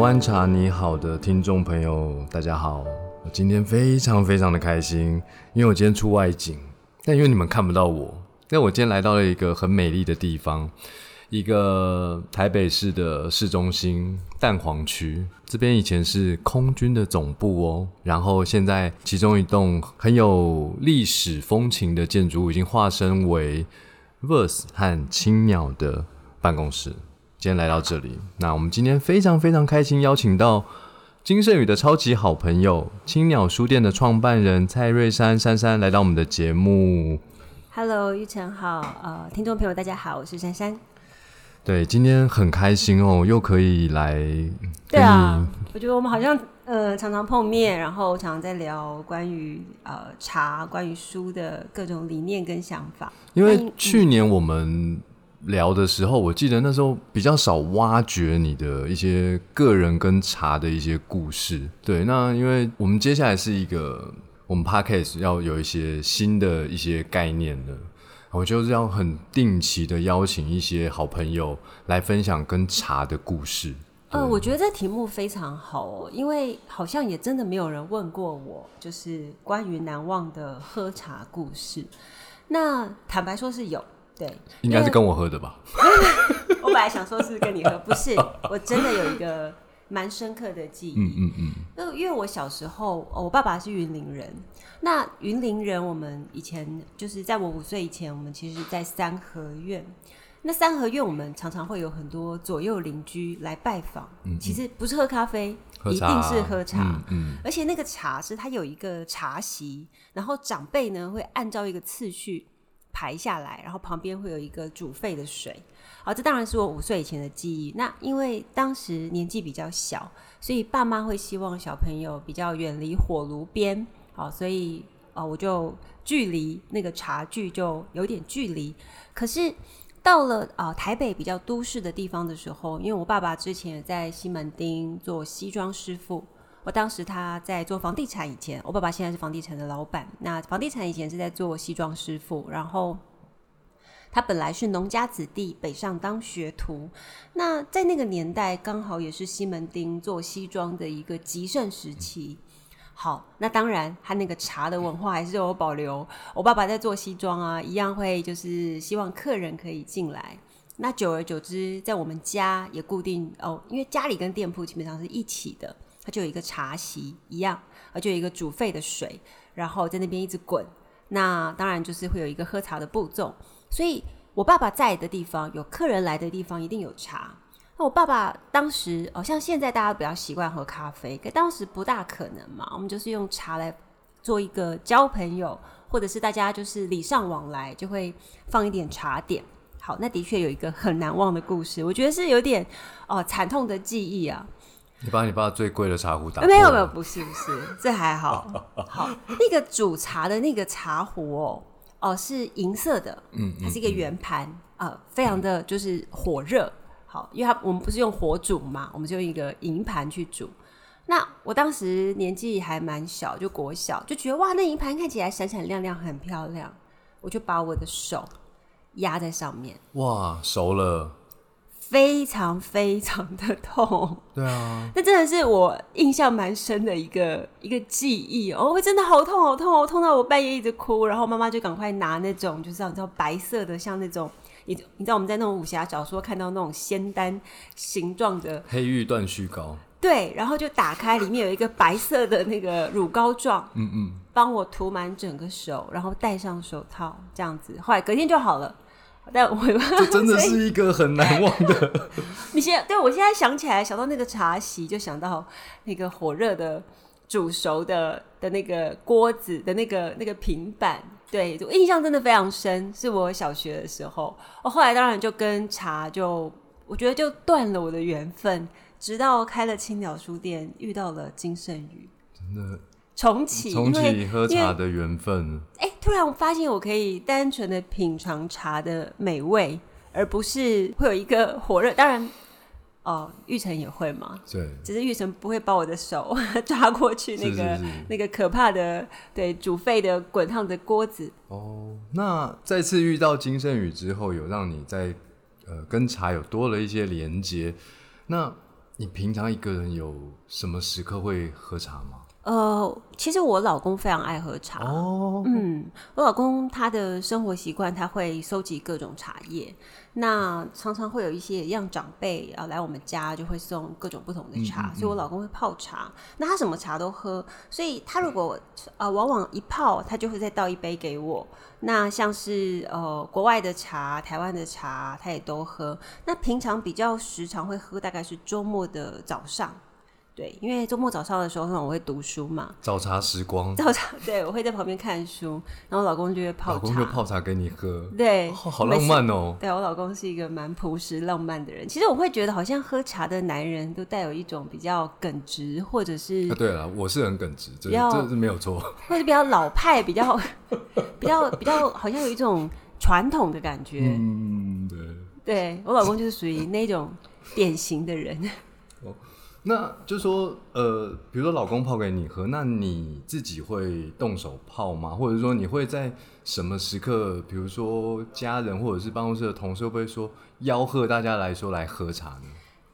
湾茶你好的听众朋友，大家好，我今天非常非常的开心，因为我今天出外景，但因为你们看不到我，但我今天来到了一个很美丽的地方，一个台北市的市中心蛋黄区，这边以前是空军的总部哦，然后现在其中一栋很有历史风情的建筑物已经化身为 Verse 和青鸟的办公室。今天来到这里，那我们今天非常非常开心，邀请到金圣宇的超级好朋友青鸟书店的创办人蔡瑞山珊珊来到我们的节目。Hello，玉成好，呃，听众朋友大家好，我是珊珊。对，今天很开心哦，又可以来对啊，我觉得我们好像呃常常碰面，然后常常在聊关于呃茶、关于书的各种理念跟想法。因为去年我们聊的时候，我记得那时候比较少挖掘你的一些个人跟茶的一些故事。对，那因为我们接下来是一个我们 podcast 要有一些新的一些概念的，我就是要很定期的邀请一些好朋友来分享跟茶的故事。呃，我觉得这题目非常好哦，因为好像也真的没有人问过我，就是关于难忘的喝茶故事。那坦白说是有，对，应该是跟我喝的吧？我本来想说是跟你喝，不是，我真的有一个蛮深刻的记忆。嗯嗯嗯，那因为我小时候，哦我爸爸是云林人。那云林人，我们以前就是在我五岁以前，我们其实在三合院。那三合院，我们常常会有很多左右邻居来拜访。其实不是喝咖啡，一定是喝茶。嗯嗯而且那个茶是它有一个茶席，然后长辈呢会按照一个次序排下来，然后旁边会有一个煮沸的水。好，这当然是我五岁以前的记忆。那因为当时年纪比较小，所以爸妈会希望小朋友比较远离火炉边。好，所以呃我就距离那个茶具就有点距离。可是到了呃台北比较都市的地方的时候，因为我爸爸之前在西门町做西装师傅，我当时他在做房地产以前，我爸爸现在是房地产的老板。那房地产以前是在做西装师傅，然后他本来是农家子弟，北上当学徒。那在那个年代，刚好也是西门町做西装的一个极盛时期。好，那当然，他那个茶的文化还是有保留。我爸爸在做西装啊，一样会就是希望客人可以进来。那久而久之，在我们家也固定哦，因为家里跟店铺基本上是一起的，它就有一个茶席一样，而就有一个煮沸的水，然后在那边一直滚。那当然就是会有一个喝茶的步骤，所以我爸爸在的地方，有客人来的地方，一定有茶。那我爸爸当时，哦，像现在大家比较习惯喝咖啡，可当时不大可能嘛，我们就是用茶来做一个交朋友，或者是大家就是礼尚往来，就会放一点茶点。好，那的确有一个很难忘的故事，我觉得是有点哦惨痛的记忆啊。你把你爸最贵的茶壶打没有没有，不是不是，这还好。好，那个煮茶的那个茶壶哦，哦是银色的，嗯它是一个圆盘，呃，非常的就是火热。好，因为它我们不是用火煮嘛，我们就用一个银盘去煮。那我当时年纪还蛮小，就国小，就觉得哇，那银盘看起来闪闪亮亮，很漂亮，我就把我的手压在上面，哇，熟了，非常非常的痛。对啊，那真的是我印象蛮深的一个一个记忆哦，我真的好痛好痛哦，痛到我半夜一直哭，然后妈妈就赶快拿那种就是你知道白色的，像那种你你知道我们在那种武侠小说看到那种仙丹形状的，黑玉断续膏，对，然后就打开里面有一个白色的那个乳膏状，嗯嗯，帮我涂满整个手，然后戴上手套这样子，后来隔天就好了。但我 这真的是一个很难忘的。你现在对我现在想起来，想到那个茶席，就想到那个火热的煮熟的的那个锅子的那个那个平板，对我印象真的非常深。是我小学的时候，我后来当然就跟茶就我觉得就断了我的缘分，直到开了青鸟书店，遇到了金圣宇，真的重启，重启喝茶的缘分，哎、突然我发现我可以单纯的品尝茶的美味，而不是会有一个火热。当然，哦，玉成也会嘛，对，只是玉成不会把我的手 抓过去那个那个可怕的对煮沸的滚烫的锅子。哦，那再次遇到金圣宇之后，有让你在呃跟茶有多了一些连接。那你平常一个人有什么时刻会喝茶吗？呃，其实我老公非常爱喝茶。哦，嗯，我老公他的生活习惯，他会收集各种茶叶。那常常会有一些让长辈啊来我们家，就会送各种不同的茶。所以我老公会泡茶，那他什么茶都喝。所以他如果呃往往一泡，他就会再倒一杯给我。那像是呃国外的茶、台湾的茶，他也都喝。那平常比较时常会喝，大概是周末的早上。对，因为周末早上的时候，我会读书嘛，早茶时光，早茶，对我会在旁边看书，然后老公就会泡茶，老公就泡茶给你喝，对，好浪漫哦。对我老公是一个蛮朴实浪漫的人，其实我会觉得好像喝茶的男人都带有一种比较耿直，或者是，对了，我是很耿直，这这是没有错，或者比较老派，比较 比较比较好像有一种传统的感觉，嗯，对，对我老公就是属于那种典型的人。那就说，呃，比如说老公泡给你喝，那你自己会动手泡吗？或者说你会在什么时刻，比如说家人或者是办公室的同事会不会说吆喝大家来说来喝茶呢？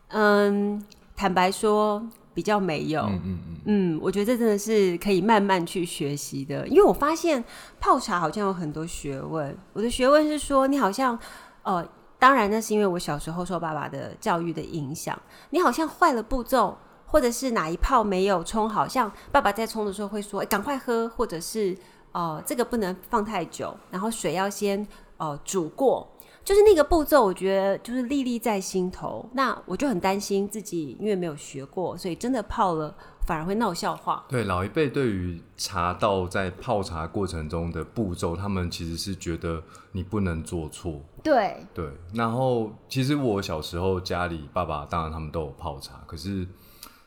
嗯，坦白说比较没有。嗯嗯嗯。嗯，我觉得这真的是可以慢慢去学习的，因为我发现泡茶好像有很多学问。我的学问是说，你好像，呃。当然，那是因为我小时候受爸爸的教育的影响。你好像坏了步骤，或者是哪一泡没有冲好，像爸爸在冲的时候会说：“赶快喝。”或者是“哦，这个不能放太久，然后水要先呃煮过。”就是那个步骤，我觉得就是历历在心头。那我就很担心自己，因为没有学过，所以真的泡了。反而会闹笑话。对老一辈对于茶道在泡茶过程中的步骤，他们其实是觉得你不能做错。对对。然后其实我小时候家里爸爸当然他们都有泡茶，可是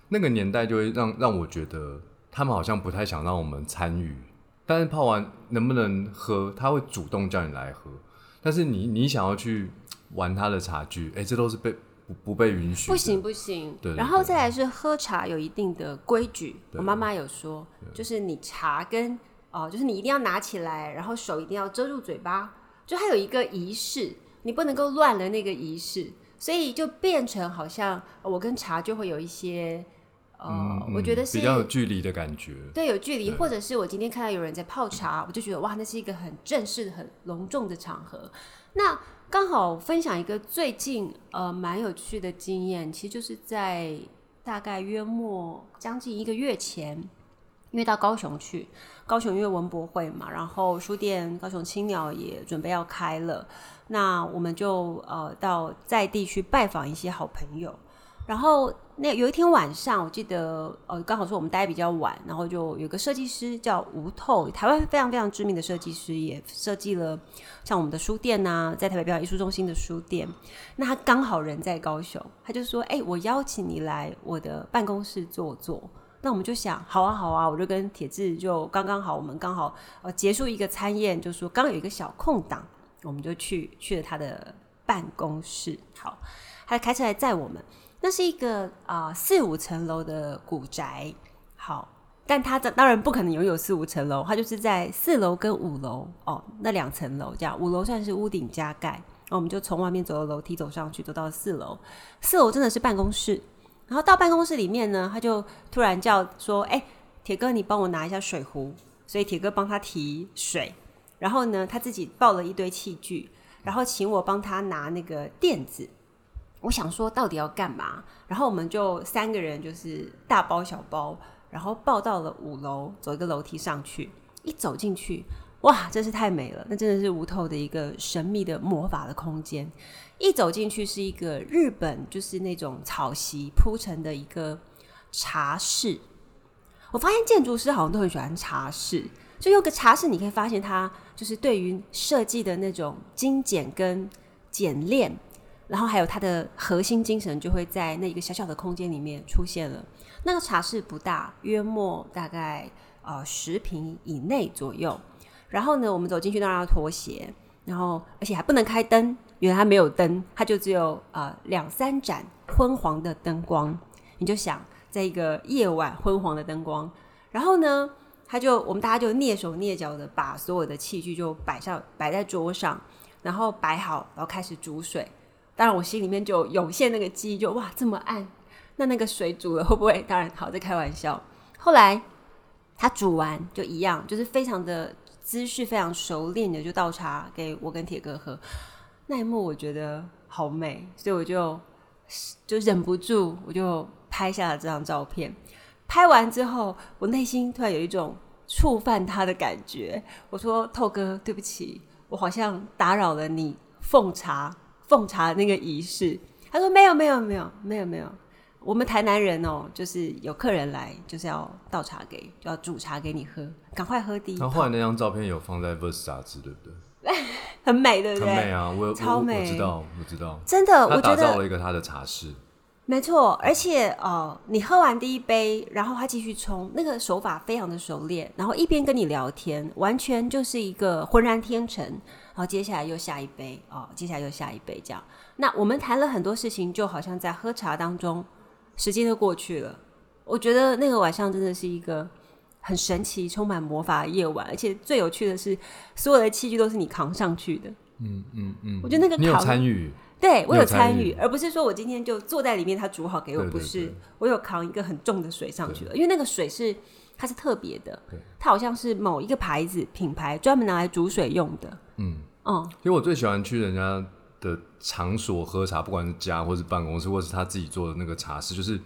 那个年代就会让让我觉得他们好像不太想让我们参与。但是泡完能不能喝，他会主动叫你来喝。但是你你想要去玩他的茶具，哎，这都是被。不被允许，不行不行。对，然后再来是喝茶有一定的规矩。我妈妈有说，就是你茶跟哦，就是你一定要拿起来，然后手一定要遮住嘴巴，就它有一个仪式，你不能够乱了那个仪式，所以就变成好像我跟茶就会有一些呃，我觉得是比较有距离的感觉。对，有距离，或者是我今天看到有人在泡茶，我就觉得哇，那是一个很正式、很隆重的场合。那刚好分享一个最近呃蛮有趣的经验，其实就是在大概约莫将近一个月前，因为到高雄去，高雄因为文博会嘛，然后书店高雄青鸟也准备要开了，那我们就呃到在地去拜访一些好朋友。然后那有一天晚上，我记得呃，刚好是我们待比较晚，然后就有个设计师叫吴透，台湾非常非常知名的设计师，也设计了像我们的书店呐，在台北表演艺术中心的书店。那他刚好人在高雄，他就说：“哎，我邀请你来我的办公室坐坐。”那我们就想，好啊，好啊，我就跟铁志就刚刚好，我们刚好呃结束一个餐宴，就说刚有一个小空档，我们就去去了他的办公室。好，他开车来载我们。那是一个啊四五层楼的古宅，好，但它当然不可能拥有四五层楼，它就是在四楼跟五楼哦那两层楼这样，五楼算是屋顶加盖，那我们就从外面走的楼梯走上去，走到四楼，四楼真的是办公室，然后到办公室里面呢，他就突然叫说：“哎，铁哥，你帮我拿一下水壶。”所以铁哥帮他提水，然后呢，他自己抱了一堆器具，然后请我帮他拿那个垫子。我想说，到底要干嘛？然后我们就三个人，就是大包小包，然后抱到了五楼，走一个楼梯上去。一走进去，哇，真是太美了！那真的是无头的一个神秘的魔法的空间。一走进去是一个日本，就是那种草席铺成的一个茶室。我发现建筑师好像都很喜欢茶室，就有个茶室，你可以发现它就是对于设计的那种精简跟简练。然后还有它的核心精神就会在那一个小小的空间里面出现了。那个茶室不大，约莫大概呃十平以内左右。然后呢，我们走进去当然要脱鞋，然后而且还不能开灯，因为它没有灯，它就只有呃两三盏昏黄的灯光。你就想在一个夜晚昏黄的灯光，然后呢，他就我们大家就蹑手蹑脚的把所有的器具就摆上摆在桌上，然后摆好，然后开始煮水。当然，我心里面就涌现那个记忆，就哇这么暗，那那个水煮了会不会？当然好，在开玩笑。后来他煮完就一样，就是非常的姿势非常熟练的就倒茶给我跟铁哥喝。那一幕我觉得好美，所以我就就忍不住我就拍下了这张照片。拍完之后，我内心突然有一种触犯他的感觉。我说：“透哥，对不起，我好像打扰了你奉茶奉茶那个仪式。”他说：“没有，没有，没有，没有，没有。我们台南人哦，就是有客人来，就是要倒茶给，就要煮茶给你喝，赶快喝第一他后后来那张照片有放在《Verse》杂志，对不对？很美，对不对？很美啊，我有我超美我知道，我知道。真的，我觉得造了一个他的茶室，没错，而且呃，你喝完第一杯，然后他继续冲，那个手法非常的熟练，然后一边跟你聊天，完全就是一个浑然天成。然后接下来又下一杯哦，接下来又下一杯，这样。那我们谈了很多事情，就好像在喝茶当中，时间就过去了。我觉得那个晚上真的是一个很神奇、充满魔法的夜晚，而且最有趣的是，所有的器具都是你扛上去的。嗯嗯嗯。我觉得那个你有参与，对我有参与而不是说我今天就坐在里面，他煮好给我，对对不是对我有扛一个很重的水上去了，因为那个水是它是特别的，它好像是某一个牌子品牌专门拿来煮水用的，嗯。嗯，其实我最喜欢去人家的场所喝茶，不管是家或是办公室，或是他自己做的那个茶室，就是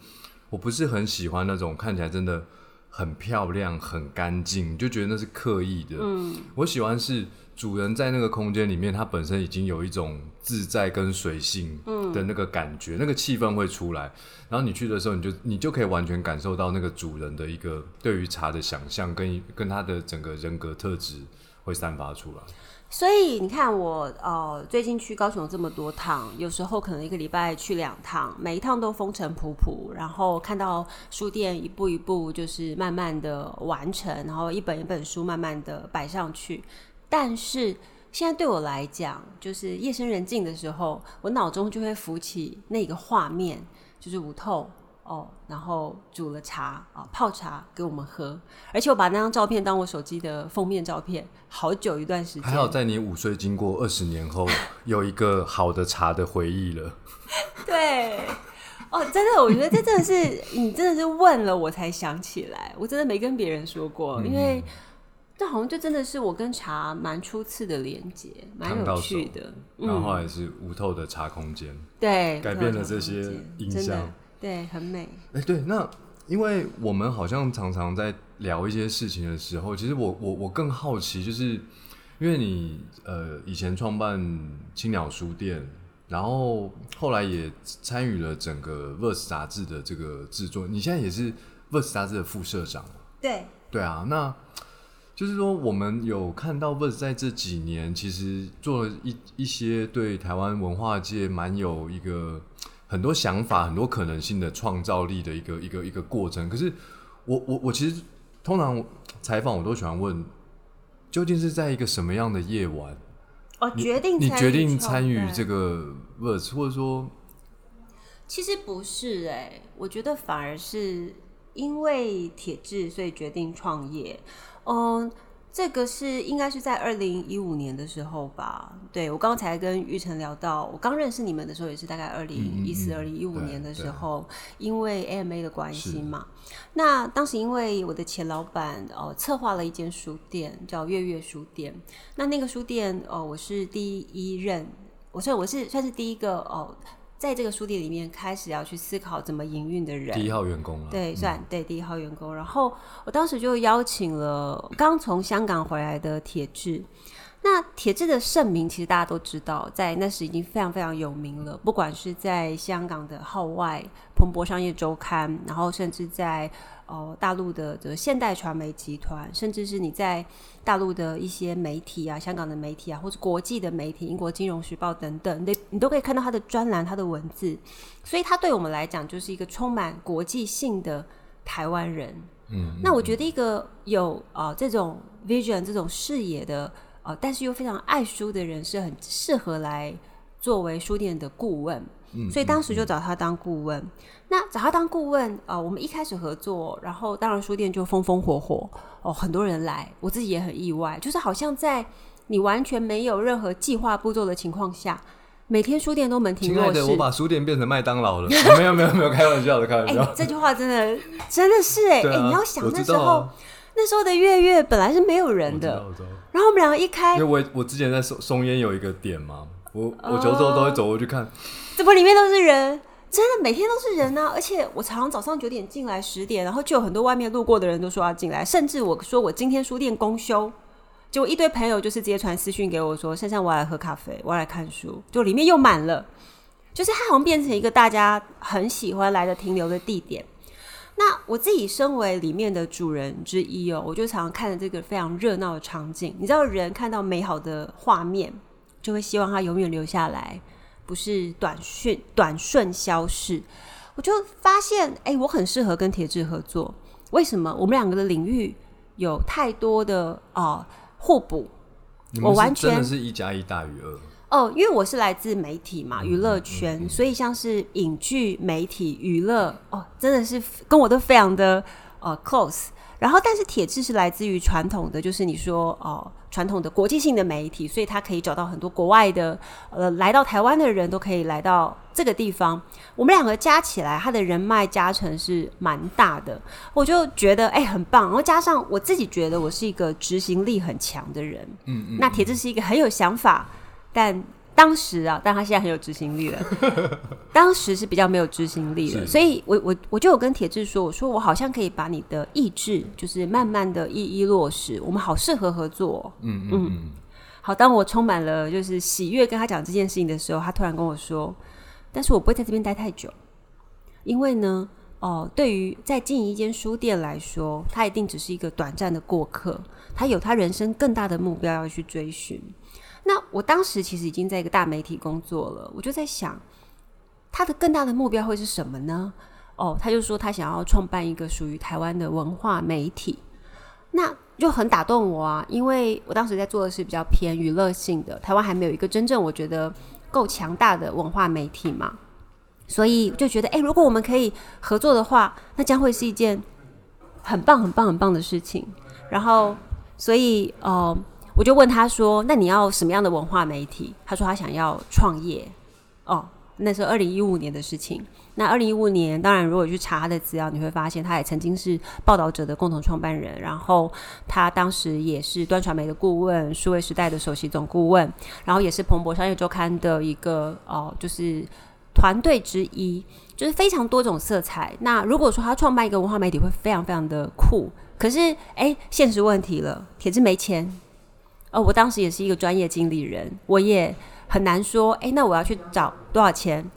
我不是很喜欢那种看起来真的很漂亮、很干净，就觉得那是刻意的。嗯，我喜欢是主人在那个空间里面，他本身已经有一种自在跟随性的那个感觉，那个气氛会出来。然后你去的时候，你就你就可以完全感受到那个主人的一个对于茶的想象，跟跟他的整个人格特质会散发出来。所以你看我呃最近去高雄这么多趟，有时候可能一个礼拜去两趟，每一趟都风尘仆仆，然后看到书店一步一步就是慢慢的完成，然后一本一本书慢慢的摆上去。但是现在对我来讲，就是夜深人静的时候，我脑中就会浮起那个画面，就是无透。哦，然后煮了茶啊，泡茶给我们喝，而且我把那张照片当我手机的封面照片，好久一段时间。还好在你午睡经过二十年后，有一个好的茶的回忆了。对，哦，真的，我觉得这真的是你真的是问了我才想起来，我真的没跟别人说过，嗯因为这好像就真的是我跟茶蛮初次的连接，蛮有趣的。然后嗯，后来是无透的茶空间。对，改变了这些印象对，很美。哎、对，那因为我们好像常常在聊一些事情的时候，其实我我我更好奇，就是因为你呃以前创办青鸟书店，然后后来也参与了整个 Verse 杂志的这个制作，你现在也是 Verse 杂志的副社长。对，对啊，那就是说，我们有看到 Verse 在这几年其实做了一一些对台湾文化界蛮有一个很多想法、很多可能性的创造力的一个一个一个过程。可是我我我其实通常采访我都喜欢问，究竟是在一个什么样的夜晚，哦，决定你决定参与这个 Verse，或者说其实不是哎、我觉得反而是因为铁质，所以决定创业。嗯，这个是应该是在二零一五年的时候吧。对我刚才跟玉成聊到，我刚认识你们的时候也是大概二零一四、二零一五年的时候，因为 AMA 的关系嘛。那当时因为我的前老板呃策划了一间书店，叫月月书店。那那个书店呃，我是第一任，我算我是算是第一个哦。在这个书店里面开始要去思考怎么营运的人，第一号员工了，对，算对第一号员工。然后我当时就邀请了刚从香港回来的铁志。那铁志的盛名其实大家都知道，在那时已经非常非常有名了。不管是在香港的号外《彭博商业周刊》，然后甚至在呃大陆的这个现代传媒集团，甚至是你在大陆的一些媒体啊、香港的媒体啊，或者国际的媒体，英国金融时报等等，你你都可以看到他的专栏、他的文字。所以他对我们来讲就是一个充满国际性的台湾人。嗯，那我觉得一个有呃这种 vision 这种视野的呃，但是又非常爱书的人，是很适合来作为书店的顾问。嗯所以当时就找他当顾问。那找他当顾问，呃，我们一开始合作，然后当然书店就风风火火哦，很多人来，我自己也很意外，就是好像在你完全没有任何计划步骤的情况下，每天书店都门庭亲爱的，若市我。把书店变成麦当劳了。哦没有没有没有，开玩笑的，开玩哎、笑。这句话真的真的是哎、哎、你要想那时候、啊那时候的月月本来是没有人的，然后我们两个一开因为，我我之前在松松烟有一个点嘛，我我有时候都会走过去看，怎么里面都是人？真的每天都是人啊！而且我常常早上九点进来，十点，然后就有很多外面路过的人都说要进来，甚至我说我今天书店公休，结果一堆朋友就是直接传私讯给我说：“珊珊，我要来喝咖啡，我要来看书。”就里面又满了，就是它好像变成一个大家很喜欢来的停留的地点。那我自己身为里面的主人之一哦，我就常常看着这个非常热闹的场景。你知道，人看到美好的画面，就会希望它永远留下来，不是短讯短瞬消逝。我就发现，哎、我很适合跟铁志合作。为什么？我们两个的领域有太多的哦互补。我完全真的是一加一大于二。哦，因为我是来自媒体嘛，娱乐圈，所以像是影剧、媒体、娱乐，哦，真的是跟我都非常的呃 close。然后，但是铁志是来自于传统的，就是你说哦，传统的国际性的媒体，所以他可以找到很多国外的呃来到台湾的人都可以来到这个地方。我们两个加起来，他的人脉加成是蛮大的，我就觉得哎、很棒。然后加上我自己觉得我是一个执行力很强的人，嗯嗯，那铁志是一个很有想法，但当时啊，但他现在很有执行力了。当时是比较没有执行力的，所以我我我就有跟铁志说，我说我好像可以把你的意志，就是慢慢的一一落实，我们好适合合作哦、嗯嗯嗯，好，当我充满了就是喜悦跟他讲这件事情的时候，他突然跟我说：“但是我不会在这边待太久，因为呢，哦，对于在经营一间书店来说，他一定只是一个短暂的过客，他有他人生更大的目标要去追寻。那我当时其实已经在一个大媒体工作了，我就在想，他的更大的目标会是什么呢？哦，他就说他想要创办一个属于台湾的文化媒体。那就很打动我啊，因为我当时在做的是比较偏娱乐性的，台湾还没有一个真正我觉得够强大的文化媒体嘛，所以就觉得，哎、如果我们可以合作的话，那将会是一件很棒、很棒、很棒的事情。然后，所以呃，我就问他说：“那你要什么样的文化媒体？”他说他想要创业。哦，那是二零一五年的事情。那二零一五年，当然如果去查他的资料，你会发现他也曾经是报道者的共同创办人，然后他当时也是端传媒的顾问，数位时代的首席总顾问，然后也是彭博商业周刊的一个哦、就是团队之一，就是非常多种色彩。那如果说他创办一个文化媒体，会非常非常的酷。可是，哎，现实问题了，铁子没钱。哦，我当时也是一个专业经理人，我也很难说，哎，那我要去找多少钱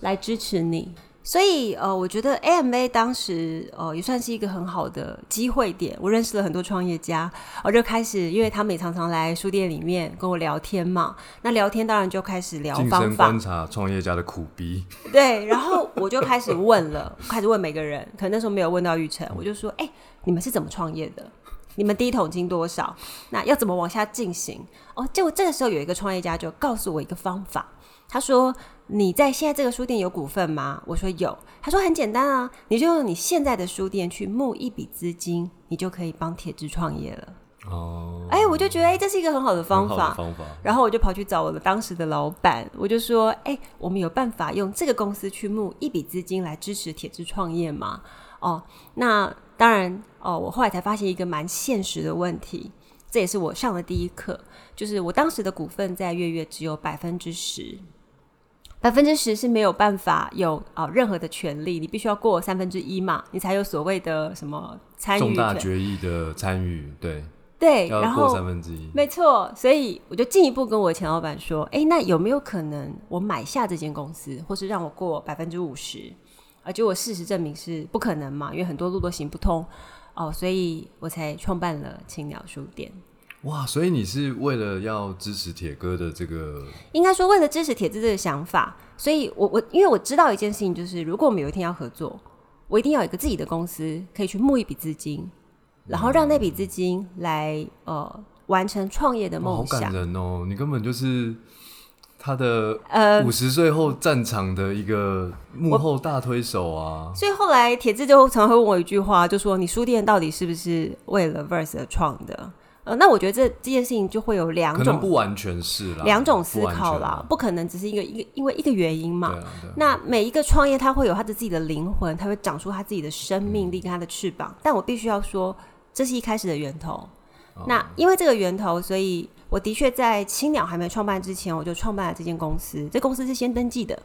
来支持你？所以，呃，我觉得 AMA 当时呃也算是一个很好的机会点。我认识了很多创业家，我就开始，因为他们也常常来书店里面跟我聊天嘛。那聊天当然就开始聊方法身观，察创业家的苦逼。对，然后我就开始问了，开始问每个人，可能那时候没有问到玉成，我就说：“哎、你们是怎么创业的？你们第一桶金多少？那要怎么往下进行？”哦，结果这个时候有一个创业家就告诉我一个方法，他说：“你在现在这个书店有股份吗？”我说有。他说：“很简单啊，你就用你现在的书店去募一笔资金，你就可以帮铁志创业了。”哦，哎、我就觉得哎、这是一个很好的方法。方法。然后我就跑去找我的当时的老板，我就说：“哎、我们有办法用这个公司去募一笔资金来支持铁志创业吗？”哦，那当然哦，我后来才发现一个蛮现实的问题，这也是我上的第一课，就是我当时的股份在月月只有百分之十。百分之十是没有办法有啊、任何的权利，你必须要过三分之一嘛，你才有所谓的什么参重与重。大决议的参与，对，对，然后三分之一。没错，所以我就进一步跟我前老板说：“哎，那有没有可能我买下这间公司，或是让我过百分之五十？”而结果事实证明是不可能嘛，因为很多路都行不通哦，所以我才创办了青鸟书店。哇，所以你是为了要支持铁哥的这个，应该说，为了支持铁子这个想法，所以我我因为我知道一件事情，就是如果我们有一天要合作，我一定要有一个自己的公司，可以去募一笔资金，然后让那笔资金来呃完成创业的梦想好感。人哦！你根本就是他的呃，五十岁后战场的一个幕后大推手啊！所以后来铁志就常常会问我一句话，就说：“你书店到底是不是为了 Verse 而创的？”呃，那我觉得这这件事情就会有两可能种不完全是啦，两种思考啦不可能只是一个一个因为一个原因嘛。啊啊那每一个创业，它会有它的自己的灵魂，它会长出它自己的生命力跟它的翅膀。但我必须要说，这是一开始的源头。哦那因为这个源头，所以我的确在青鸟还没创办之前，我就创办了这间公司。这公司是先登记的。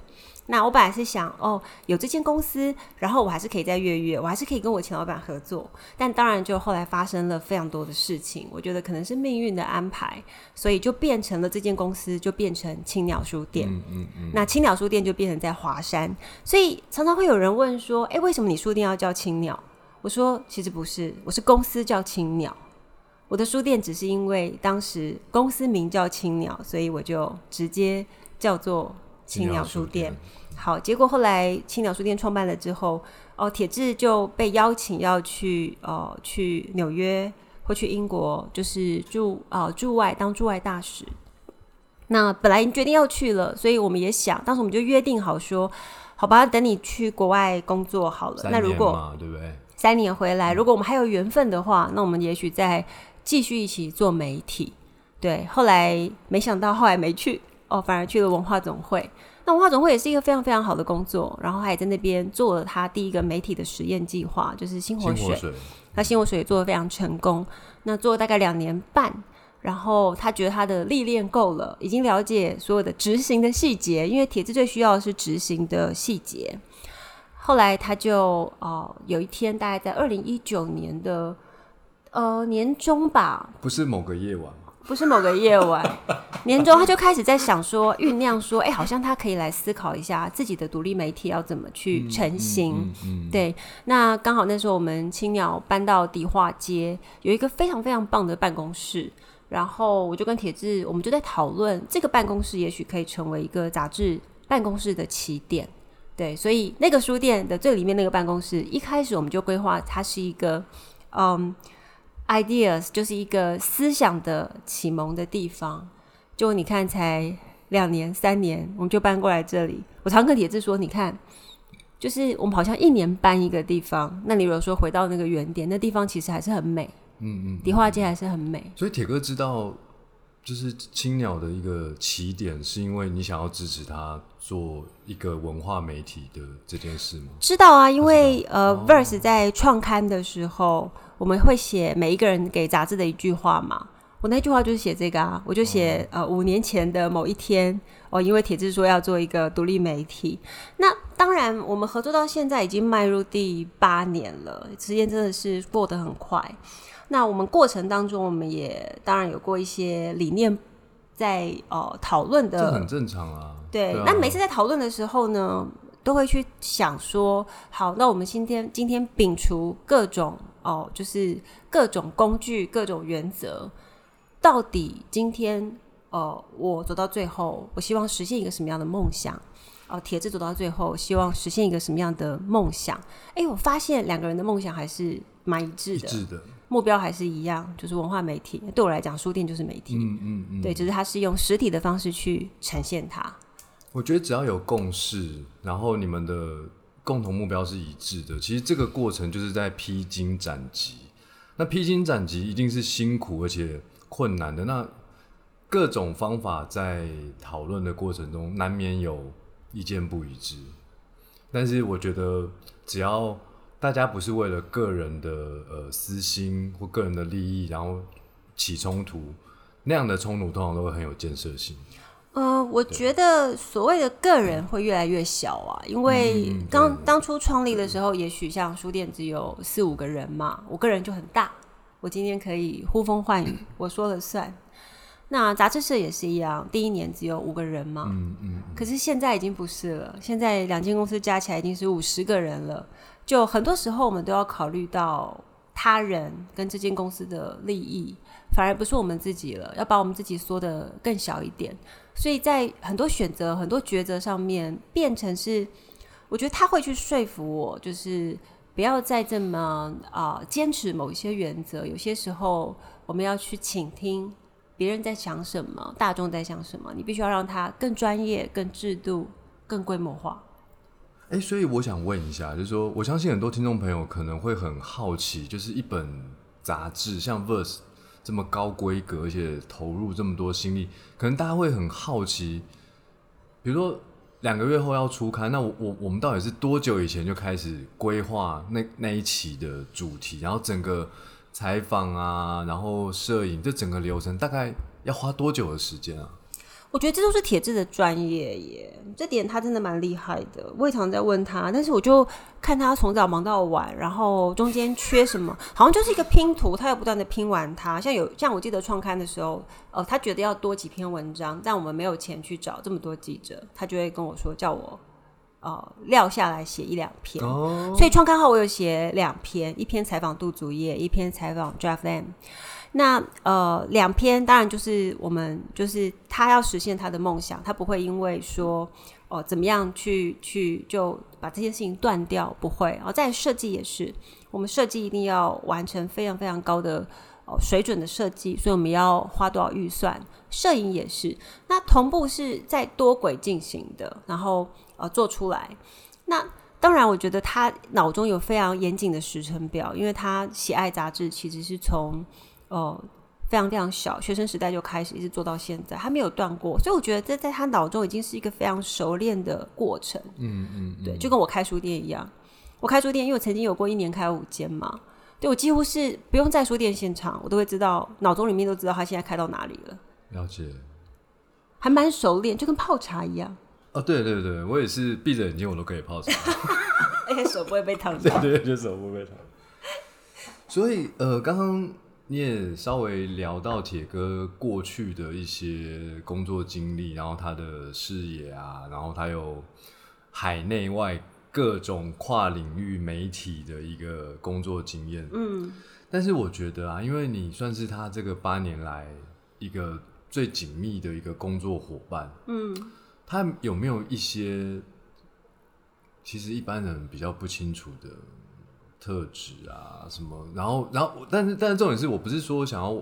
那我本来是想，哦，有这间公司，然后我还是可以再月月，我还是可以跟我前老板合作。但当然，就后来发生了非常多的事情，我觉得可能是命运的安排，所以就变成了这间公司就变成青鸟书店。嗯嗯嗯，那青鸟书店就变成在华山，所以常常会有人问说：“哎，为什么你书店要叫青鸟？”我说：“其实不是，我是公司叫青鸟，我的书店只是因为当时公司名叫青鸟，所以我就直接叫做青鸟书店。好，结果后来青鸟书店创办了之后，哦，铁志就被邀请要去呃去纽约或去英国，就是驻呃驻外当驻外大使。那本来决定要去了，所以我们也想，当时我们就约定好说，好吧，等你去国外工作好了。那如果对不对？三年回来，如果我们还有缘分的话，那我们也许再继续一起做媒体。对，后来没想到后来没去哦，反而去了文化总会。那文化总会也是一个非常非常好的工作，然后他也在那边做了他第一个媒体的实验计划，就是星火水。星火水，他星火水也做的非常成功，那做了大概两年半，然后他觉得他的历练够了，已经了解所有的执行的细节，因为铁子最需要的是执行的细节。后来他就哦、有一天大概在二零一九年的呃年终吧，不是某个夜晚嘛，不是某个夜晚，年终他就开始在想说酝酿说，哎、好像他可以来思考一下自己的独立媒体要怎么去成型。嗯嗯，对，那刚好那时候我们青鸟搬到迪化街，有一个非常非常棒的办公室，然后我就跟铁志，我们就在讨论这个办公室也许可以成为一个杂志办公室的起点。对，所以那个书店的最里面那个办公室，一开始我们就规划它是一个，嗯，ideas 就是一个思想的启蒙的地方。就你看，才两年三年，我们就搬过来这里。我常跟铁志说，你看。就是我们好像一年搬一个地方，那你如果说回到那个原点，那地方其实还是很美，嗯嗯，迪化街还是很美。所以铁哥知道，就是青鸟的一个起点，是因为你想要支持他做一个文化媒体的这件事吗？知道啊，因为呃、哦 v e r s e 在创刊的时候，我们会写每一个人给杂志的一句话嘛。我那句话就是写这个啊，我就写、呃五年前的某一天哦，因为铁志说要做一个独立媒体，那当然我们合作到现在已经迈入第八年了，时间真的是过得很快。那我们过程当中，我们也当然有过一些理念在哦讨论的这很正常啊。对，啊那每次在讨论的时候呢，都会去想说，好，那我们今天今天摒除各种哦，就是各种工具、各种原则，到底今天呃，我走到最后，我希望实现一个什么样的梦想？哦，铁子走到最后，希望实现一个什么样的梦想？哎，我发现两个人的梦想还是蛮一致的，一致的，目标还是一样，就是文化媒体。对我来讲，书店就是媒体，嗯嗯嗯，对，只是它是用实体的方式去呈现它。我觉得只要有共识，然后你们的共同目标是一致的，其实这个过程就是在披荆斩棘。那披荆斩棘一定是辛苦而且困难的。那各种方法在讨论的过程中，难免有意见不一致。但是我觉得，只要大家不是为了个人的呃私心或个人的利益，然后起冲突，那样的冲突通常都会很有建设性。呃，我觉得所谓的个人会越来越小啊，因为刚、当初创立的时候，也许像书店只有四五个人嘛，我个人就很大，我今天可以呼风唤雨，我说了算。那杂志社也是一样，第一年只有五个人嘛，嗯嗯，可是现在已经不是了，现在两间公司加起来已经是五十个人了。就很多时候我们都要考虑到他人跟这间公司的利益，反而不是我们自己了，要把我们自己缩得更小一点。所以在很多选择、很多抉择上面，变成是我觉得他会去说服我，就是不要再这么啊、坚持某一些原则。有些时候我们要去倾听别人在想什么，大众在想什么，你必须要让他更专业、更制度、更规模化。哎、所以我想问一下，就是说，我相信很多听众朋友可能会很好奇，就是一本杂志像《Verse》这么高规格，而且投入这么多心力，可能大家会很好奇，比如说两个月后要出刊，那我我我们到底是多久以前就开始规划那那一期的主题，然后整个采访啊，然后摄影这整个流程大概要花多久的时间啊？我觉得这都是铁志的专业耶，这点他真的蛮厉害的。我也常在问他，但是我就看他从早忙到晚，然后中间缺什么，好像就是一个拼图，他又不断的拼完它。像有像我记得创刊的时候，呃，他觉得要多几篇文章，但我们没有钱去找这么多记者，他就会跟我说叫我呃撂下来写一两篇。哦，所以创刊号我有写两篇，一篇采访杜祖业，一篇采访 Jeff Lam。那呃，两篇当然就是我们就是他要实现他的梦想，他不会因为说哦怎么样去去就把这件事情断掉，不会。然后在设计也是，我们设计一定要完成非常非常高的哦水准的设计，所以我们要花多少预算。摄影也是，那同步是在多轨进行的，然后呃做出来。那当然，我觉得他脑中有非常严谨的时程表，因为他喜爱杂志，其实是从呃，非常非常小，学生时代就开始，一直做到现在，他没有断过，所以我觉得这在他脑中已经是一个非常熟练的过程。嗯嗯，对，就跟我开书店一样，我开书店，因为我曾经有过一年开五间嘛，对我几乎是不用在书店现场，我都会知道，脑中里面都知道他现在开到哪里了，了解。还蛮熟练，就跟泡茶一样。哦，对对对，我也是闭着眼睛我都可以泡茶，而且手不会被烫对到。对，就手不会烫。所以呃，刚刚你也稍微聊到铁哥过去的一些工作经历，然后他的视野啊，然后他有海内外各种跨领域媒体的一个工作经验。嗯，但是我觉得啊，因为你算是他这个八年来一个最紧密的一个工作伙伴，嗯，他有没有一些其实一般人比较不清楚的特质啊？什么？然后，然后，但是，但是重点是我不是说想要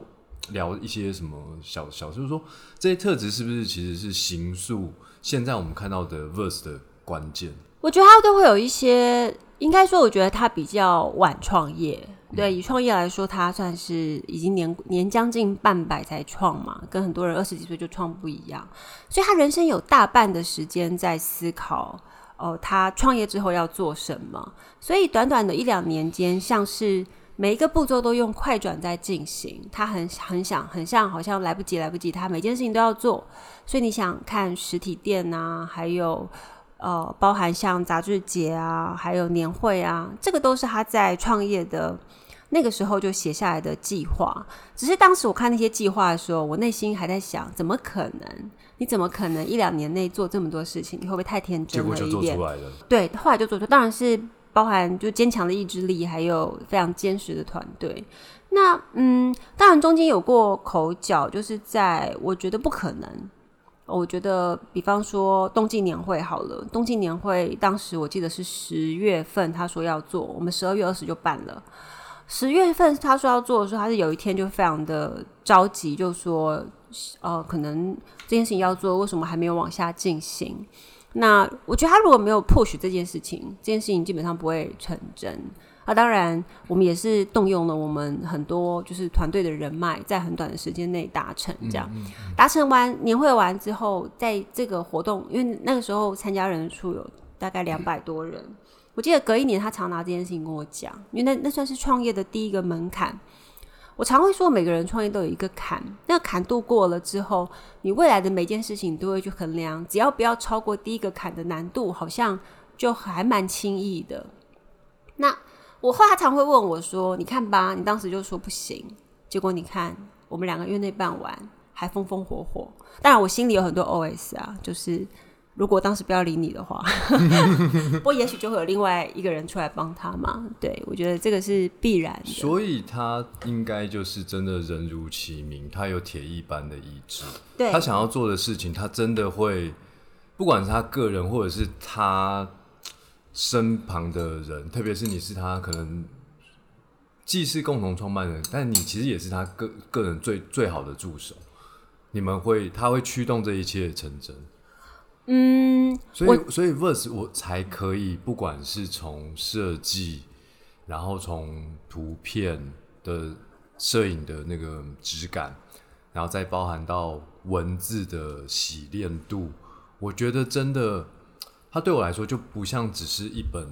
聊一些什么小小，就是说这些特质是不是其实是形塑现在我们看到的 verse 的关键？我觉得他都会有一些，应该说，我觉得他比较晚创业。对，以创业来说，他算是已经年年将近半百才创嘛，跟很多人二十几岁就创不一样。所以他人生有大半的时间在思考，哦、他创业之后要做什么。所以短短的一两年间，像是每一个步骤都用快转在进行，他很很想很像好像来不及来不及，他每件事情都要做。所以你想看实体店啊，还有呃，包含像杂志节啊，还有年会啊，这个都是他在创业的那个时候就写下来的计划。只是当时我看那些计划的时候，我内心还在想，怎么可能？你怎么可能一两年内做这么多事情？你会不会太天真结果就了一点做出？来了。对，后来就做出，当然是包含就坚强的意志力，还有非常坚实的团队。那嗯，当然中间有过口角，就是在我觉得不可能。我觉得，比方说冬季年会好了，冬季年会当时我记得是十月份，他说要做，我们十二月二十就办了。十月份他说要做的时候，他是有一天就非常的着急，就说呃，可能这件事情要做，为什么还没有往下进行？那我觉得他如果没有 push 这件事情，这件事情基本上不会成真。那当然，我们也是动用了我们很多就是团队的人脉，在很短的时间内达成这样。达成完年会完之后，在这个活动，因为那个时候参加人数有大概两百多人，我记得隔一年他常拿这件事情跟我讲，因为那那算是创业的第一个门槛。我常会说，每个人创业都有一个坎，那个坎度过了之后，你未来的每件事情都会去衡量，只要不要超过第一个坎的难度，好像就还蛮轻易的。那我后来他常会问我说：“你看吧，你当时就说不行，结果你看我们两个月内办完，还风风火火。当然，我心里有很多 OS 啊，就是如果当时不要理你的话，不过也许就会有另外一个人出来帮他嘛。对我觉得这个是必然的。所以他应该就是真的人如其名，他有铁一般的意志。对他想要做的事情，他真的会，不管是他个人或者是他身旁的人，特别是你是他可能既是共同创办人，但你其实也是他个个人最最好的助手。你们会，他会驱动这一切成真。嗯，所以，所以 Verse 我才可以，不管是从设计，然后从图片的摄影的那个质感，然后再包含到文字的洗练度，我觉得真的，它对我来说就不像只是一本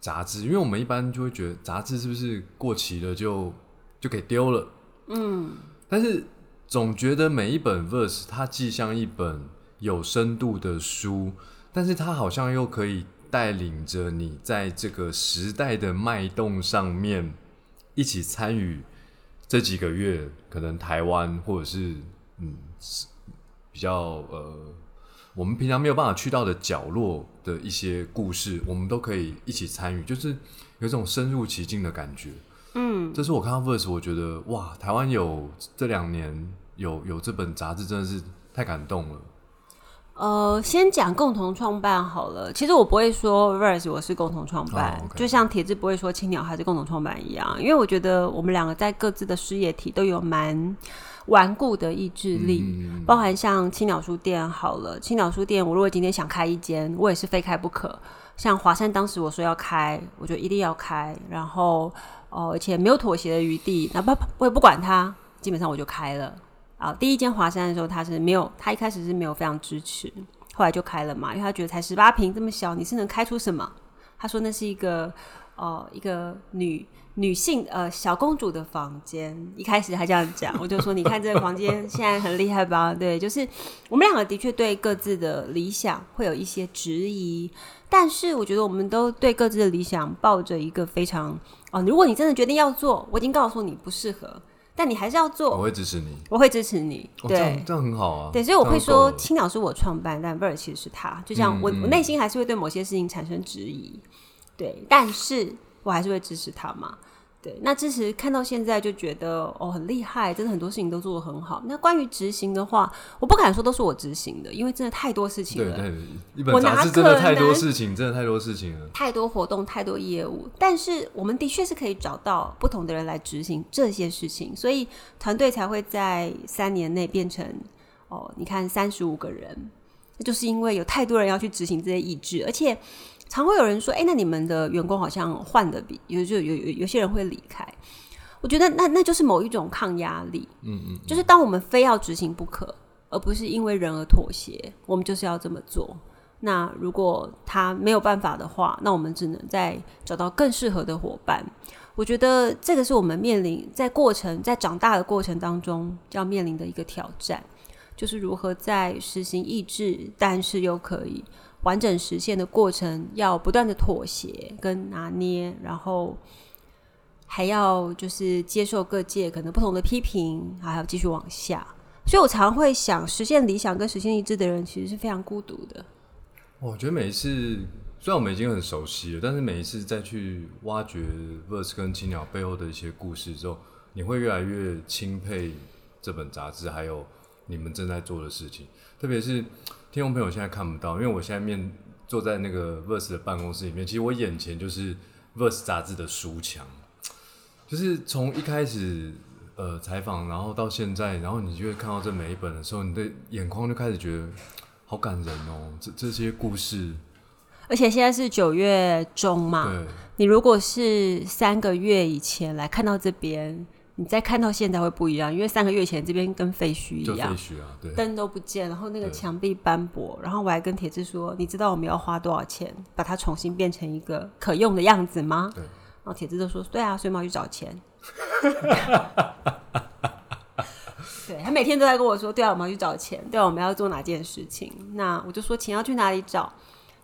杂志，因为我们一般就会觉得杂志是不是过期了就就给丢了，嗯，但是总觉得每一本 verse 它既像一本有深度的书，但是它好像又可以带领着你在这个时代的脉动上面一起参与这几个月，可能台湾或者是嗯比较呃我们平常没有办法去到的角落的一些故事，我们都可以一起参与，就是有一种深入其境的感觉。嗯，这是我看到 verse，我觉得哇，台湾有这两年有有这本杂志，真的是太感动了。呃，先讲共同创办好了。其实我不会说 Verse 我是共同创办，就像铁志不会说青鸟还是共同创办一样，因为我觉得我们两个在各自的事业体都有蛮顽固的意志力，嗯包含像青鸟书店好了，青鸟书店我如果今天想开一间，我也是非开不可。像华山当时我说要开，我就一定要开，然后哦、而且没有妥协的余地，哪怕我也不管它，基本上我就开了。啊，第一间华山的时候，他是没有，他一开始是没有非常支持，后来就开了嘛，因为他觉得才十八平这么小，你是能开出什么？他说那是一个呃一个女女性呃小公主的房间，一开始他这样讲，我就说你看这个房间现在很厉害吧？对，就是我们两个的确对各自的理想会有一些质疑，但是我觉得我们都对各自的理想抱着一个非常哦，如果你真的决定要做，我已经告诉你不适合，但你还是要做，我会支持你。我会支持你。哦、对样这样很好啊。对，所以我会说，青鸟是我创办，但 Ver 其实是他。就像我，嗯嗯我内心还是会对某些事情产生质疑，对，但是我还是会支持他嘛。对，那支持看到现在就觉得哦很厉害，真的很多事情都做得很好。那关于执行的话，我不敢说都是我执行的，因为真的太多事情了。对对，一本杂志真的太多事情，真的太多事情了。太多活动，太多业务，但是我们的确是可以找到不同的人来执行这些事情，所以团队才会在三年内变成哦，你看三十五个人，那就是因为有太多人要去执行这些意志，而且常会有人说，哎、那你们的员工好像换的比有就有有有些人会离开，我觉得那那就是某一种抗压力，嗯嗯，就是当我们非要执行不可，而不是因为人而妥协，我们就是要这么做。那如果他没有办法的话，那我们只能再找到更适合的伙伴。我觉得这个是我们面临在过程在长大的过程当中要面临的一个挑战，就是如何在实行意志，但是又可以完整实现的过程，要不断的妥协跟拿捏，然后还要就是接受各界可能不同的批评，还要继续往下。所以我常会想，实现理想跟实现意志的人其实是非常孤独的。我觉得每一次虽然我们已经很熟悉了，但是每一次再去挖掘 Verse 跟青鸟背后的一些故事之后，你会越来越钦佩这本杂志，还有你们正在做的事情。特别是听众朋友现在看不到，因为我现在面坐在那个 Verse 的办公室里面，其实我眼前就是 Verse 杂志的书墙，就是从一开始。呃，采访，然后到现在，然后你就会看到这每一本的时候，你的眼眶就开始觉得好感人哦。这这些故事，而且现在是九月中嘛，对，你如果是三个月以前来看到这边，你再看到现在会不一样，因为三个月前这边跟废墟一样废样，墟啊，对，灯都不见，然后那个墙壁斑驳，然后我还跟铁志说，你知道我们要花多少钱把它重新变成一个可用的样子吗？对然后铁志就说，对啊，所以我们要去找钱。对他每天都在跟我说，对啊，我们要去找钱，对啊，我们要做哪件事情？那我就说钱要去哪里找？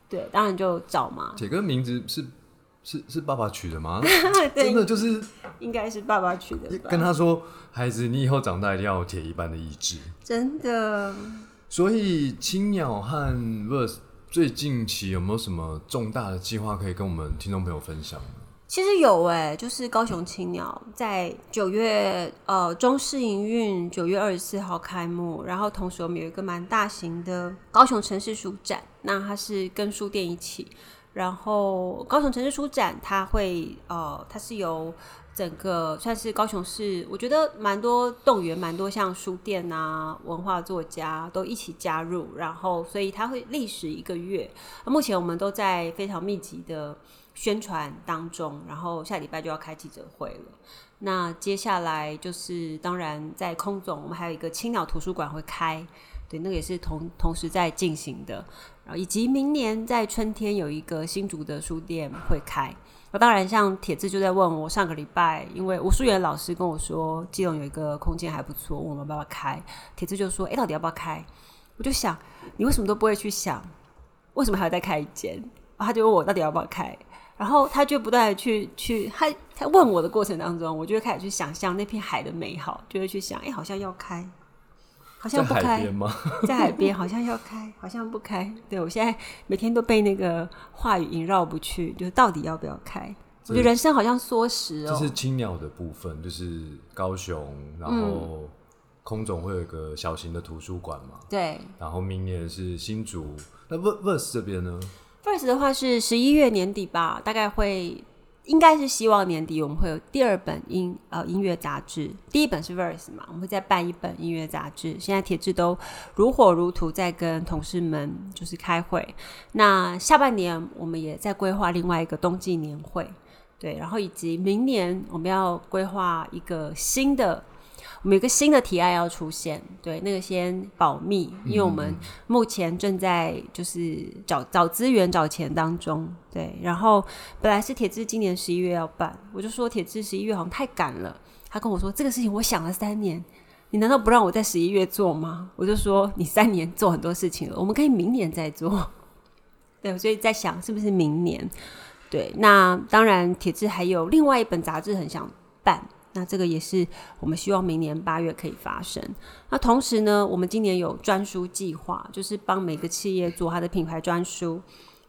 对，当然就找嘛。铁哥名字是是是爸爸取的吗？真的就是应该是爸爸取的吧？跟他说，孩子，你以后长大一定要有铁一般的意志。真的，所以青鸟和 Verse 最近期有没有什么重大的计划可以跟我们听众朋友分享？其实有哎、就是高雄青鸟在九月呃中式营运，九月二十四号开幕，然后同时我们有一个蛮大型的高雄城市书展，那它是跟书店一起，然后高雄城市书展它会呃它是由整个算是高雄市，我觉得蛮多动员，蛮多像书店啊、文化作家都一起加入，然后所以它会历时一个月。目前我们都在非常密集的宣传当中，然后下礼拜就要开记者会了。那接下来就是，当然在空总，我们还有一个青鸟图书馆会开，对，那个也是同同时在进行的。然后以及明年在春天有一个新竹的书店会开。那当然，像铁志就在问我，上个礼拜因为吴淑媛老师跟我说，基隆有一个空间还不错，问我们要不要开。铁志就说：“哎、到底要不要开？”我就想，你为什么都不会去想，为什么还要再开一间？他就问我到底要不要开，然后他就不断的去去，他他问我的过程当中，我就会开始去想象那片海的美好，就会去想，哎、好像要开，好在海像不开，边吗？在海边好像要开，好像不开。对我现在每天都被那个话语萦绕不去，就是到底要不要开？我觉得人生好像缩时哦。这是青鸟的部分，就是高雄，然后空总会有一个小型的图书馆嘛，对然后明年是新竹，那 Ver- Verse 这边呢？，First 的话是十一月年底吧，大概会。应该是希望年底我们会有第二本音呃音乐杂志，第一本是 Verse 嘛，我们会再办一本音乐杂志。现在铁志都如火如荼在跟同事们就是开会。那下半年我们也在规划另外一个冬季年会，对，然后以及明年我们要规划一个新的，我们有个新的提案要出现，对，那个先保密，因为我们目前正在就是找找资源、找钱当中，对。然后本来是铁志今年十一月要办，我就说铁志十一月好像太赶了，他跟我说这个事情我想了三年。你难道不让我在十一月做吗？我就说你三年做很多事情了，我们可以明年再做。对，所以在想是不是明年？对，那当然，铁志还有另外一本杂志很想办，那这个也是我们希望明年八月可以发生。那同时呢，我们今年有专书计划，就是帮每个企业做它的品牌专书。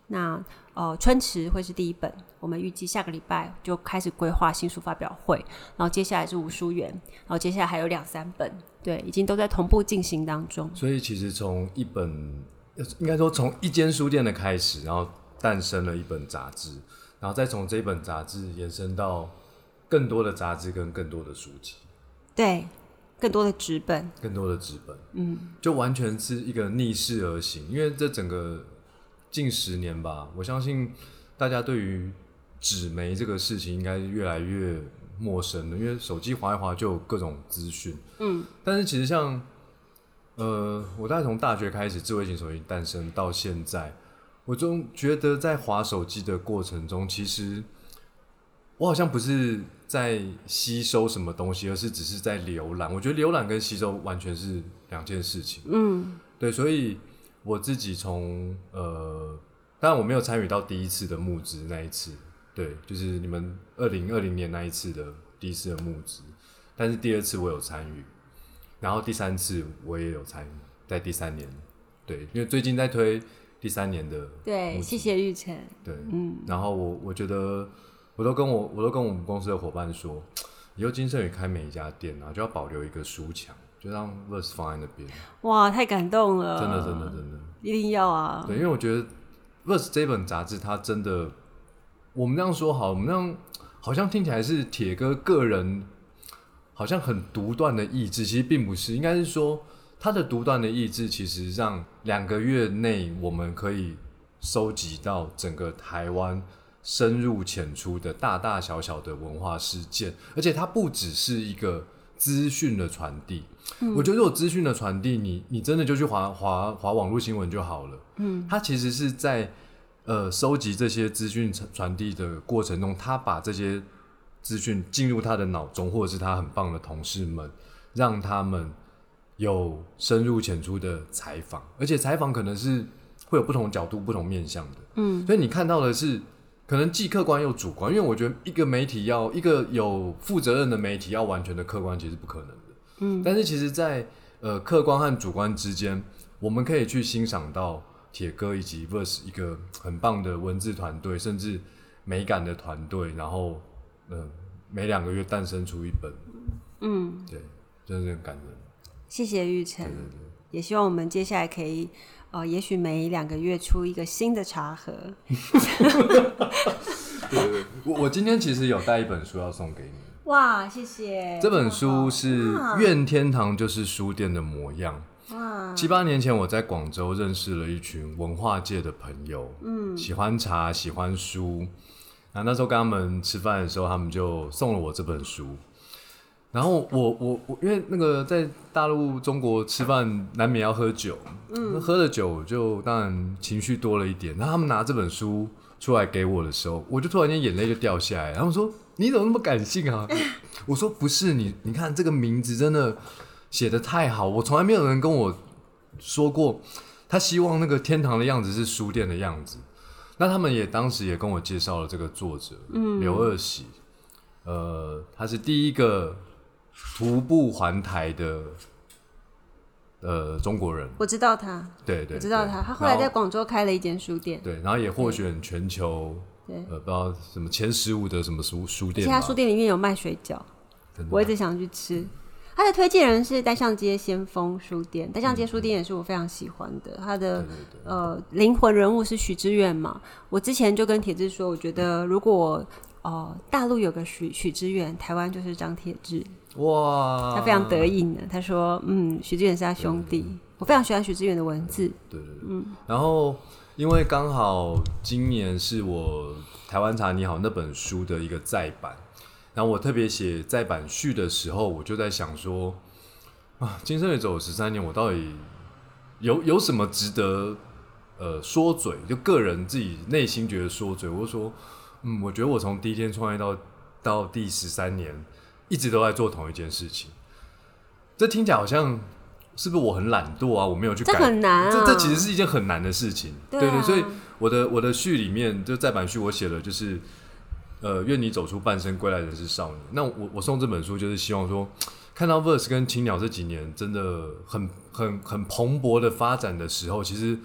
那呃，春池会是第一本，我们预计下个礼拜就开始规划新书发表会，然后接下来是吴书园，然后接下来还有两三本，对，已经都在同步进行当中。所以其实从一本，应该说从一间书店的开始，然后诞生了一本杂志，然后再从这本杂志延伸到更多的杂志跟更多的书籍，对，更多的纸本，更多的纸本，嗯，就完全是一个逆势而行。因为这整个近十年吧，我相信大家对于纸媒这个事情应该越来越陌生了，因为手机划一划就有各种资讯，嗯，但是其实像呃，我大概从大学开始，智慧型手机诞生到现在，我总觉得在划手机的过程中，其实我好像不是在吸收什么东西，而是只是在浏览。我觉得浏览跟吸收完全是两件事情。嗯，对，所以我自己从呃，当然我没有参与到第一次的募资那一次，对，就是你们二零二零年那一次的第一次的募资，但是第二次我有参与，然后第三次我也有参与，在第三年，对，因为最近在推第三年的对，谢谢玉成，对，嗯，然后我我觉得，我都跟我我都跟我们公司的伙伴说，以后金盛宇开每一家店啊，就要保留一个书墙，就让 Verse 放在那边，哇，太感动了，真的真的真的，一定要啊，对，因为我觉得 Verse 这本杂志它真的，我们这样说好，我们这样好像听起来是铁哥个人好像很独断的意志，其实并不是，应该是说他的独断的意志，其实让两个月内我们可以收集到整个台湾深入浅出的大大小小的文化事件，而且它不只是一个资讯的传递。我觉得，如果资讯的传递，你你真的就去划划划网络新闻就好了。嗯，它其实是在呃收集这些资讯传传递的过程中，他把这些资讯进入他的脑中，或者是他很棒的同事们，让他们有深入浅出的采访，而且采访可能是会有不同角度、不同面向的。嗯，所以你看到的是可能既客观又主观，因为我觉得一个媒体要一个有负责任的媒体要完全的客观，其实不可能的。嗯，但是其实在，呃客观和主观之间，我们可以去欣赏到铁哥以及 Verse 一个很棒的文字团队，甚至美感的团队，然后嗯、呃每两个月诞生出一本，嗯，对，真的是很感人。谢谢玉成。也希望我们接下来可以，呃，也许每两个月出一个新的茶盒，对对，我我今天其实有带一本书要送给你，哇，谢谢，这本书是哇《愿天堂就是书店的模样》。哇，七八年前，我在广州认识了一群文化界的朋友，嗯，喜欢茶，喜欢书。那那时候跟他们吃饭的时候，他们就送了我这本书。然后我我我，因为那个在大陆中国吃饭难免要喝酒，嗯，喝了酒就当然情绪多了一点。然后他们拿这本书出来给我的时候，我就突然间眼泪就掉下来。他们说：“你怎么那么感性啊？” 我说：“不是你，你看这个名字真的写的太好，我从来没有人跟我说过，他希望那个天堂的样子是书店的样子。”那他们也当时也跟我介绍了这个作者，嗯，刘二喜，呃，他是第一个。徒步环台的呃中国人，我知道他，对对，我知道他，他后来在广州开了一间书店，对，然后也获选全球，对，呃，不知道什么前十五的什么书书店，其他书店里面有卖水饺，我一直想去吃。他的推荐人是单向街先锋书店，单向街书店也是我非常喜欢的。他的呃灵魂人物是许知远嘛，我之前就跟铁志说，我觉得如果哦大陆有个许许知远，台湾就是张铁志。哇，他非常得意呢。他说：“嗯，许志远是他兄弟，我非常喜欢许志远的文字。”对对对，嗯。然后，因为刚好今年是我《台湾茶你好》那本书的一个再版，然后我特别写再版序的时候，我就在想说：啊，金生也走了十三年，我到底有有什么值得呃说嘴？就个人自己内心觉得说嘴，我说：嗯，我觉得我从第一天创业到到第十三年。一直都在做同一件事情，这听起来好像是不是我很懒惰啊？我没有去改，很难。这这其实是一件很难的事情，对对。所以我的我的序里面就再版序，我写了就是，呃，愿你走出半生，归来仍是少年。那我我送这本书，就是希望说，看到 Verse 跟青鸟这几年真的很很很蓬勃的发展的时候，其实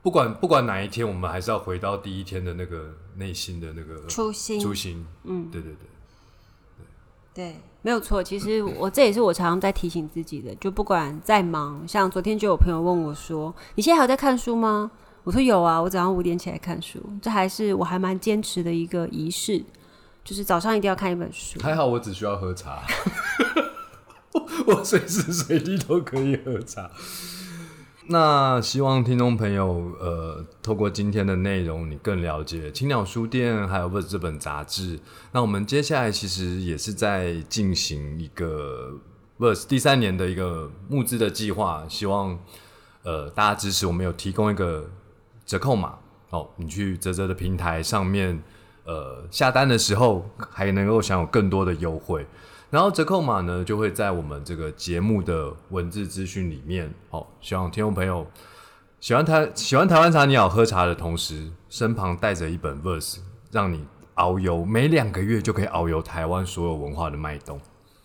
不管不管哪一天，我们还是要回到第一天的那个内心的那个初心初心。嗯，对对对。对，没有错。其实我这也是我常常在提醒自己的，就不管再忙，像昨天就有朋友问我说：“你现在还有在看书吗？”我说：“有啊，我早上五点起来看书，这还是我还蛮坚持的一个仪式，就是早上一定要看一本书。”还好我只需要喝茶，我随时随地都可以喝茶。那希望听众朋友，呃，透过今天的内容，你更了解青鸟书店，还有不这本杂志。那我们接下来其实也是在进行一个 verse 第三年的一个募资的计划，希望呃大家支持。我们有提供一个折扣码哦，你去泽泽的平台上面，呃下单的时候还能够享有更多的优惠。然后折扣码呢，就会在我们这个节目的文字资讯里面。好，希望听众朋友喜欢台喜欢台湾茶，你好喝茶的同时，身旁带着一本 verse，让你遨游，每两个月就可以遨游台湾所有文化的脉动。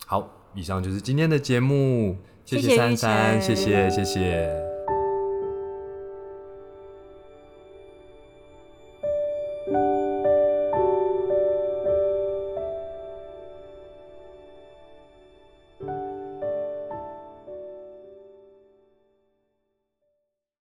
好，以上就是今天的节目，谢谢珊珊，谢谢谢谢。